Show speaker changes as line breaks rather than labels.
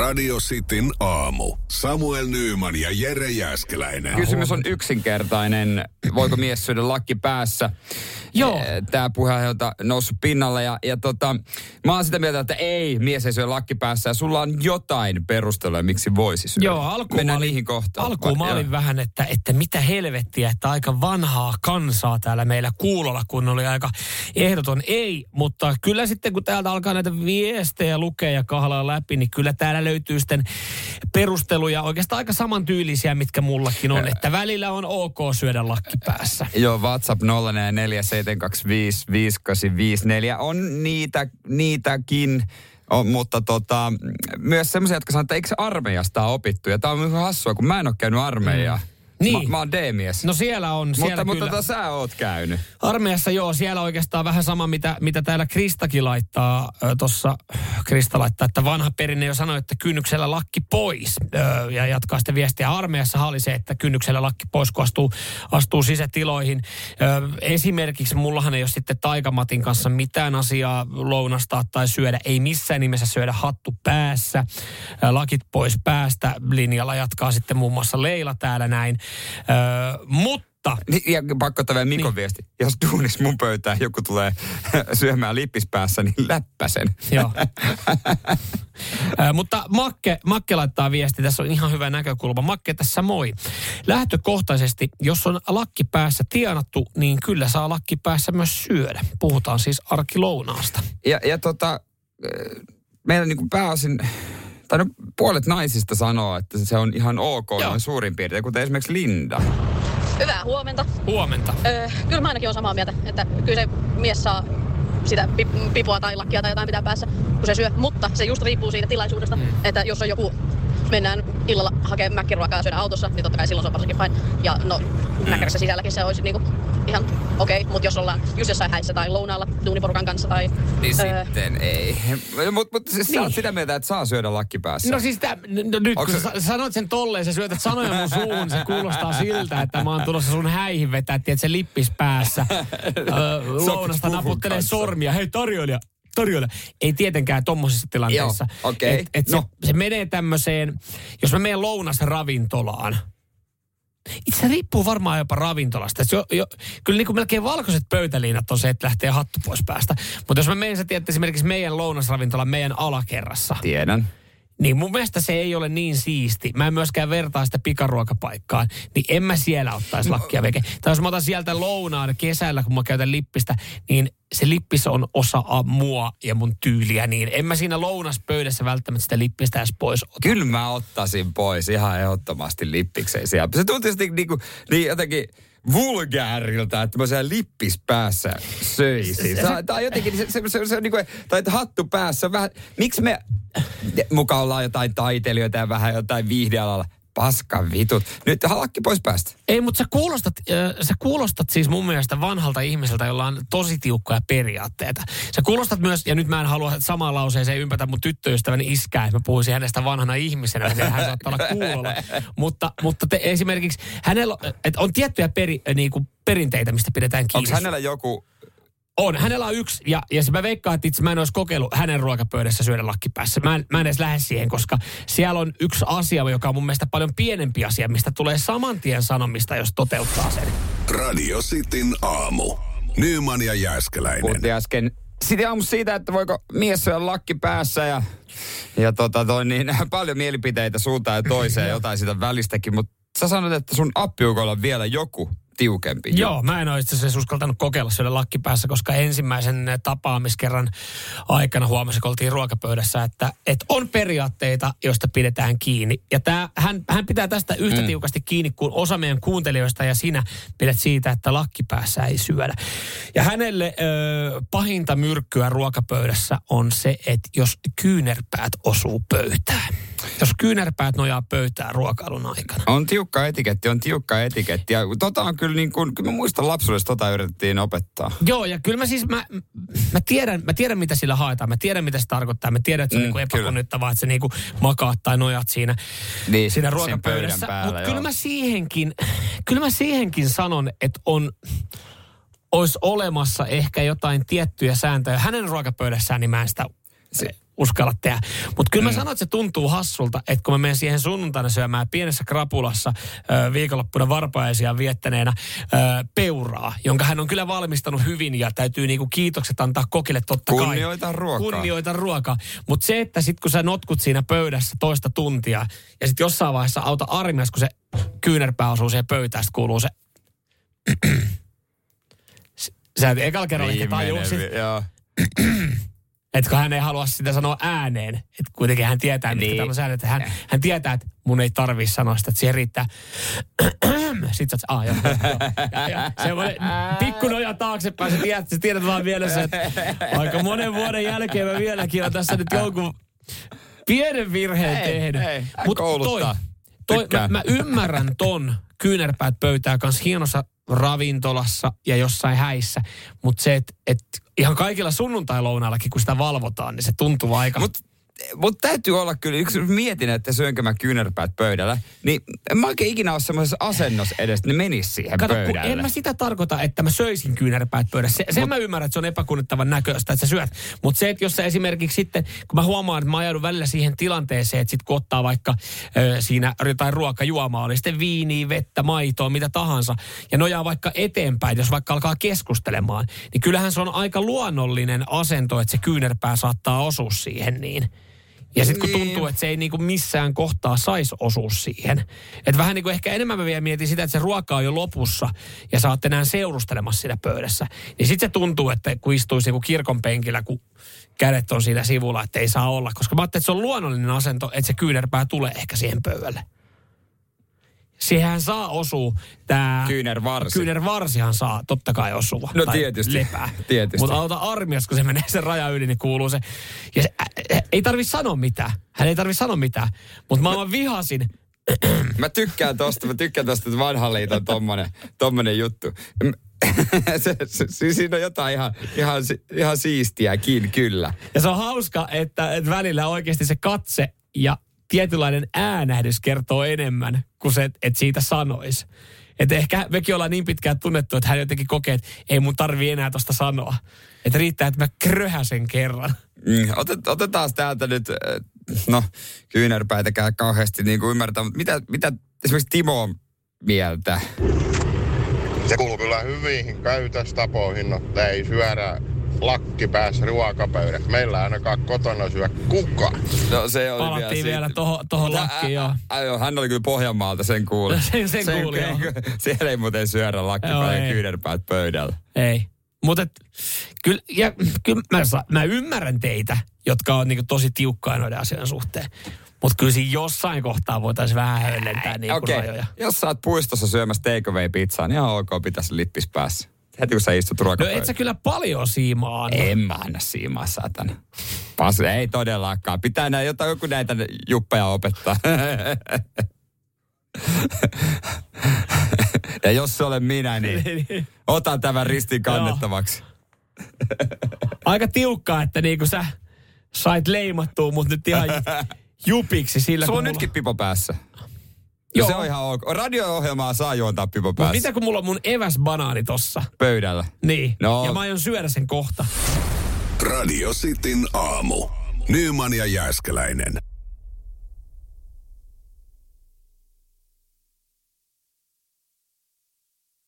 Radio Cityn aamu. Samuel Nyyman ja Jere Jäskeläinen.
Kysymys on yksinkertainen. Voiko mies syödä lakki päässä?
Joo.
Tämä puheenjohtaja on noussut pinnalle ja, ja tota, mä oon sitä mieltä, että ei, mies ei syö lakki päässä ja sulla on jotain perusteluja, miksi voisi syödä.
Joo, alkuun
Mennään
mä olin,
niihin kohtaan.
Alkuun mä olin vähän, että, että mitä helvettiä, että aika vanhaa kansaa täällä meillä kuulolla, kun oli aika ehdoton ei. Mutta kyllä sitten, kun täältä alkaa näitä viestejä lukea ja kahlaa läpi, niin kyllä täällä löytyy sitten perusteluja oikeastaan aika samantyylisiä, mitkä mullakin on. Että välillä on ok syödä lakki päässä.
Joo, WhatsApp 0447255854 on niitä, niitäkin. On, mutta tota, myös semmoisia, jotka sanoo, että eikö se armeijasta ole opittu. Ja tämä on ihan hassua, kun mä en ole käynyt armeijaa.
Niin.
Mä, mä oon D-mies.
No siellä on, siellä
mutta, mutta
kyllä.
tota, sä oot käynyt.
Armeijassa joo, siellä oikeastaan vähän sama, mitä, mitä täällä Kristakin laittaa. Tuossa Krista laittaa, että vanha perinne jo sanoi, että kynnyksellä lakki pois. Ö, ja jatkaa sitten viestiä. Armeijassa oli se, että kynnyksellä lakki pois, kun astuu, astuu sisätiloihin. Ö, esimerkiksi mullahan ei ole sitten Taikamatin kanssa mitään asiaa lounastaa tai syödä. Ei missään nimessä syödä hattu päässä. Lakit pois päästä. Linjalla jatkaa sitten muun muassa Leila täällä näin. Ö, mutta
Niin, Ja pakko vielä Mikon niin. viesti. Jos duunis mun pöytään joku tulee syömään lippispäässä, niin läppäsen.
Joo. Ö, mutta Makke, Makke laittaa viesti, tässä on ihan hyvä näkökulma. Makke tässä moi. Lähtökohtaisesti, jos on lakki päässä tienattu, niin kyllä saa lakki päässä myös syödä. Puhutaan siis arkilounaasta.
Ja, ja tota, meillä niin kuin pääosin, tai no puolet naisista sanoo, että se on ihan ok
Joo.
noin suurin piirtein, kuten esimerkiksi Linda.
Hyvää huomenta.
Huomenta.
Öö, kyllä mä ainakin olen samaa mieltä, että kyllä se mies saa sitä pip- pipua tai lakkia tai jotain pitää päässä, kun se syö. Mutta se just riippuu siitä tilaisuudesta, mm. että jos on joku, mennään illalla hakemaan mäkkiruokaa ja syödä autossa, niin totta kai silloin se on varsinkin fine. Ja no, mm. sisälläkin se olisi niinku ihan okei, okay, mutta jos ollaan just jossain häissä tai lounaalla duuniporukan kanssa tai...
Niin
öö,
sitten ei. Mutta mut, siis sä oot
Niin.
sitä mieltä, että saa syödä lakki päässä.
No siis tä, no nyt
Onks
kun
se-
sä sanoit sen tolleen, sä syötät sanoja mun suuhun, se kuulostaa siltä, että mä oon tulossa sun häihin vetää, että se lippis päässä. Öö, lounasta naputtelee
kanssa.
sormia. Hei tarjoilija, tarjoilija. Ei tietenkään tommosissa tilanteissa.
Joo, okei.
Et, et
No.
se, se menee tämmöiseen, jos mä menen lounasravintolaan, itse riippuu varmaan jopa ravintolasta. Jo, jo, kyllä niin kuin melkein valkoiset pöytäliinat on se, että lähtee hattu pois päästä. Mutta jos mä menen, sä tiedät, esimerkiksi meidän lounasravintola meidän alakerrassa,
Tiedän.
niin mun mielestä se ei ole niin siisti. Mä en myöskään vertaa sitä pikaruokapaikkaan. Niin en mä siellä ottaisi lakkia veke. Tai jos mä otan sieltä lounaan kesällä, kun mä käytän lippistä, niin se lippis on osa mua ja mun tyyliä. Niin en mä siinä lounaspöydässä välttämättä sitä lippistä edes pois ota.
Kyllä mä ottaisin pois ihan ehdottomasti lippikseen siellä. Se tuntuu niin, niin, niin jotenkin vulgääriltä, että mä siellä lippis päässä söisin. Se, tai jotenkin se, se, se, se on niin kuin, tai että hattu päässä vähän, miksi me mukaan ollaan jotain taiteilijoita ja vähän jotain viihdealalla. Paskan vitut. Nyt halakki pois päästä.
Ei, mutta sä kuulostat, äh, sä kuulostat siis mun mielestä vanhalta ihmiseltä, jolla on tosi tiukkoja periaatteita. Sä kuulostat myös, ja nyt mä en halua samaan lauseeseen ympätä mun tyttöystäväni iskää, että mä puhuisin hänestä vanhana ihmisenä, niin hän saattaa olla kuulolla. mutta, mutta te, esimerkiksi hänellä et on tiettyjä peri, äh, niinku perinteitä, mistä pidetään kiinni.
Onko hänellä joku...
On. Hänellä on yksi, ja, ja se mä veikkaan, että itse mä en olisi kokeillut hänen ruokapöydässä syödä lakkipäässä. Mä en, mä en edes lähde siihen, koska siellä on yksi asia, joka on mun mielestä paljon pienempi asia, mistä tulee saman tien sanomista, jos toteuttaa sen.
Radio Cityn aamu. Nyman ja Jäskeläinen.
Puhuttiin äsken sitten aamu siitä, että voiko mies syödä lakki päässä ja, ja tota toi, niin, paljon mielipiteitä suuntaan ja toiseen, jotain sitä välistäkin, mutta sä sanoit, että sun appiukolla on vielä joku tiukempi.
Joo, mä en ole itse asiassa uskaltanut kokeilla syödä lakkipäässä, koska ensimmäisen tapaamiskerran aikana huomasin, kun oltiin ruokapöydässä, että, että on periaatteita, joista pidetään kiinni. Ja tää, hän, hän pitää tästä yhtä mm. tiukasti kiinni kuin osa meidän kuuntelijoista ja sinä pidät siitä, että lakkipäässä ei syödä. Ja hänelle ö, pahinta myrkkyä ruokapöydässä on se, että jos kyynärpäät osuu pöytään. Jos kyynärpäät nojaa pöytään ruokailun aikana.
On tiukka etiketti, on tiukka etiketti. Ja tota on kyllä niin kuin, kyllä mä muistan lapsuudesta tota yritettiin opettaa.
Joo, ja kyllä mä siis, mä, mä, tiedän, mä tiedän, mitä sillä haetaan. Mä tiedän, mitä se tarkoittaa. Mä tiedän, että se on
Mm, kyllä.
epäkunnittavaa, että sä niinku makaat tai nojat siinä,
Niin,
siinä ruokapöydässä. Mutta kyllä mä siihenkin, kyllä mä siihenkin sanon, että on, olisi olemassa ehkä jotain tiettyjä sääntöjä. Hänen ruokapöydässään, niin mä en sitä
Se-
uskalla tehdä. Mutta kyllä mä sanon, että se tuntuu hassulta, että kun mä menen siihen sunnuntaina syömään pienessä krapulassa ö, viikonloppuna varpaisia viettäneenä ö, peuraa, jonka hän on kyllä valmistanut hyvin ja täytyy niinku kiitokset antaa kokille totta kai.
Kunnioita ruokaa.
Kunnioita ruokaa. Mutta se, että sitten kun sä notkut siinä pöydässä toista tuntia ja sitten jossain vaiheessa auta armias, kun se kyynärpää osuu siihen pöytään, sit kuuluu se... Sä et ekalla kerralla ehkä
vi- Joo.
että kun hän ei halua sitä sanoa ääneen, että kuitenkin hän tietää, mitkä
Niin.
on säännöt, että hän, hän tietää, että mun ei tarvii sanoa sitä, että siihen riittää. Sitten sä ah, joo, joo, ja, ja, semmoinen pikku noja taaksepäin, sä tiedät, sä tiedät vaan mielessä, että aika monen vuoden jälkeen mä vieläkin on tässä nyt jonkun pienen virheen
Ei,
tehnyt.
ei,
Mut
kouluttaa.
Toi, mä,
Tykkään.
mä, ymmärrän ton kyynärpäät pöytää kanssa hienossa ravintolassa ja jossain häissä, mutta se, että et ihan kaikilla sunnuntai-lounaillakin, kun sitä valvotaan, niin se tuntuu aika...
Mutta mut täytyy olla kyllä, yksi mietin, että syönkö mä kyynärpäät pöydällä, niin en mä oikein ikinä ole semmoisessa asennossa edes, että ne menis siihen
Kato,
pöydälle.
en mä sitä tarkoita, että mä söisin kyynärpäät pöydässä. Se, sen mä ymmärrän, että se on epäkunnittavan näköistä, että sä syöt. Mutta se, että jos sä esimerkiksi sitten, kun mä huomaan, että mä ajaudun välillä siihen tilanteeseen, että sit kun ottaa vaikka ö, siinä jotain ruokajuomaa, oli sitten viiniä, vettä, maitoa, mitä tahansa, ja nojaa vaikka eteenpäin, jos vaikka alkaa keskustelemaan, niin kyllähän se on aika luonnollinen asento, että se kyynärpää saattaa osua siihen niin. Ja sitten kun
Niin.
tuntuu, että se ei niinku missään kohtaa saisi osuus siihen. Että vähän niin kuin ehkä enemmän mä vielä mietin sitä, että se ruoka on jo lopussa ja sä oot enää seurustelemassa siinä pöydässä. Niin sitten se tuntuu, että kun istuisi niinku kirkon penkillä, kun kädet on siinä sivulla, että ei saa olla. Koska mä ajattelin, että se on luonnollinen asento, että se kyynärpää tulee ehkä siihen pöydälle. Siihen saa osua tämä...
Kyynärvarsi.
Kyynärvarsihan saa totta kai osua.
No
tai
tietysti.
Lepää.
Tietysti.
Mutta auta armias, kun se menee sen raja yli, niin kuuluu se. Ja se, ä, ä, ei tarvi sanoa mitään. Hän ei tarvi sanoa mitään. Mutta mä vaan vihasin.
Mä tykkään tosta, mä tykkään tosta, että vanhan liiton tommonen, tommonen juttu. Se, se, se, siinä on jotain ihan, ihan, ihan siistiäkin, kyllä.
Ja se on hauska, että, että välillä oikeasti se katse ja tietynlainen äänähdys kertoo enemmän kuin se, että siitä sanois. Että ehkä mekin ollaan niin pitkään tunnettu, että hän jotenkin kokee, että ei mun tarvi enää tosta sanoa. Että riittää, että mä kröhäsen kerran.
Mm, otet, otetaan täältä nyt, äh, no kyynärpäitäkään kauheasti niin kuin ymmärtää, mutta mitä, mitä esimerkiksi Timo on mieltä?
Se kuuluu kyllä hyviin käytöstapoihin, että ei syödä lakki päässä ruokapöydässä. Meillä ei ainakaan kotona syö kuka.
No se oli
Palattiin vielä
siitä.
toho, tohon
Mutta,
lakkiin, joo.
ä- ä- joo, hän oli kyllä Pohjanmaalta, sen kuuli.
Sen- sen kuuli, joo.
Siellä ei muuten syödä lakki
ei.
kyynärpäät pöydällä.
Ei. Mutta kyllä, ja, kyllä mä, mä ymmärrän teitä, jotka on niinku tosi tiukkaa noiden asioiden suhteen. Mutta kyllä siinä jossain kohtaa voitaisiin vähän hellentää niinku
Okei,
rajoja.
jos sä oot puistossa syömässä takeaway-pizzaa, niin ihan ok, pitäisi lippis päässä. Heti kun sä istut
No et sä kyllä paljon siimaa anna.
En mä anna siimaa, saatana. Pas, ei todellakaan. Pitää nää, jotain, joku näitä juppeja opettaa. ja jos se olen minä, niin otan tämän ristin kannettavaksi.
Aika tiukkaa, että niinku sä sait leimattua mut nyt ihan jupiksi sillä,
Sulla
kun
on
mulla-
nytkin pipo päässä. Joo. Se on ihan ok. Radio-ohjelmaa saa juontaa pipo
Mut
päässä.
mitä kun mulla on mun eväsbanaani tossa?
Pöydällä.
Niin.
No.
Ja mä aion syödä sen kohta.
Radio Cityn aamu. Nyman ja Jääskeläinen.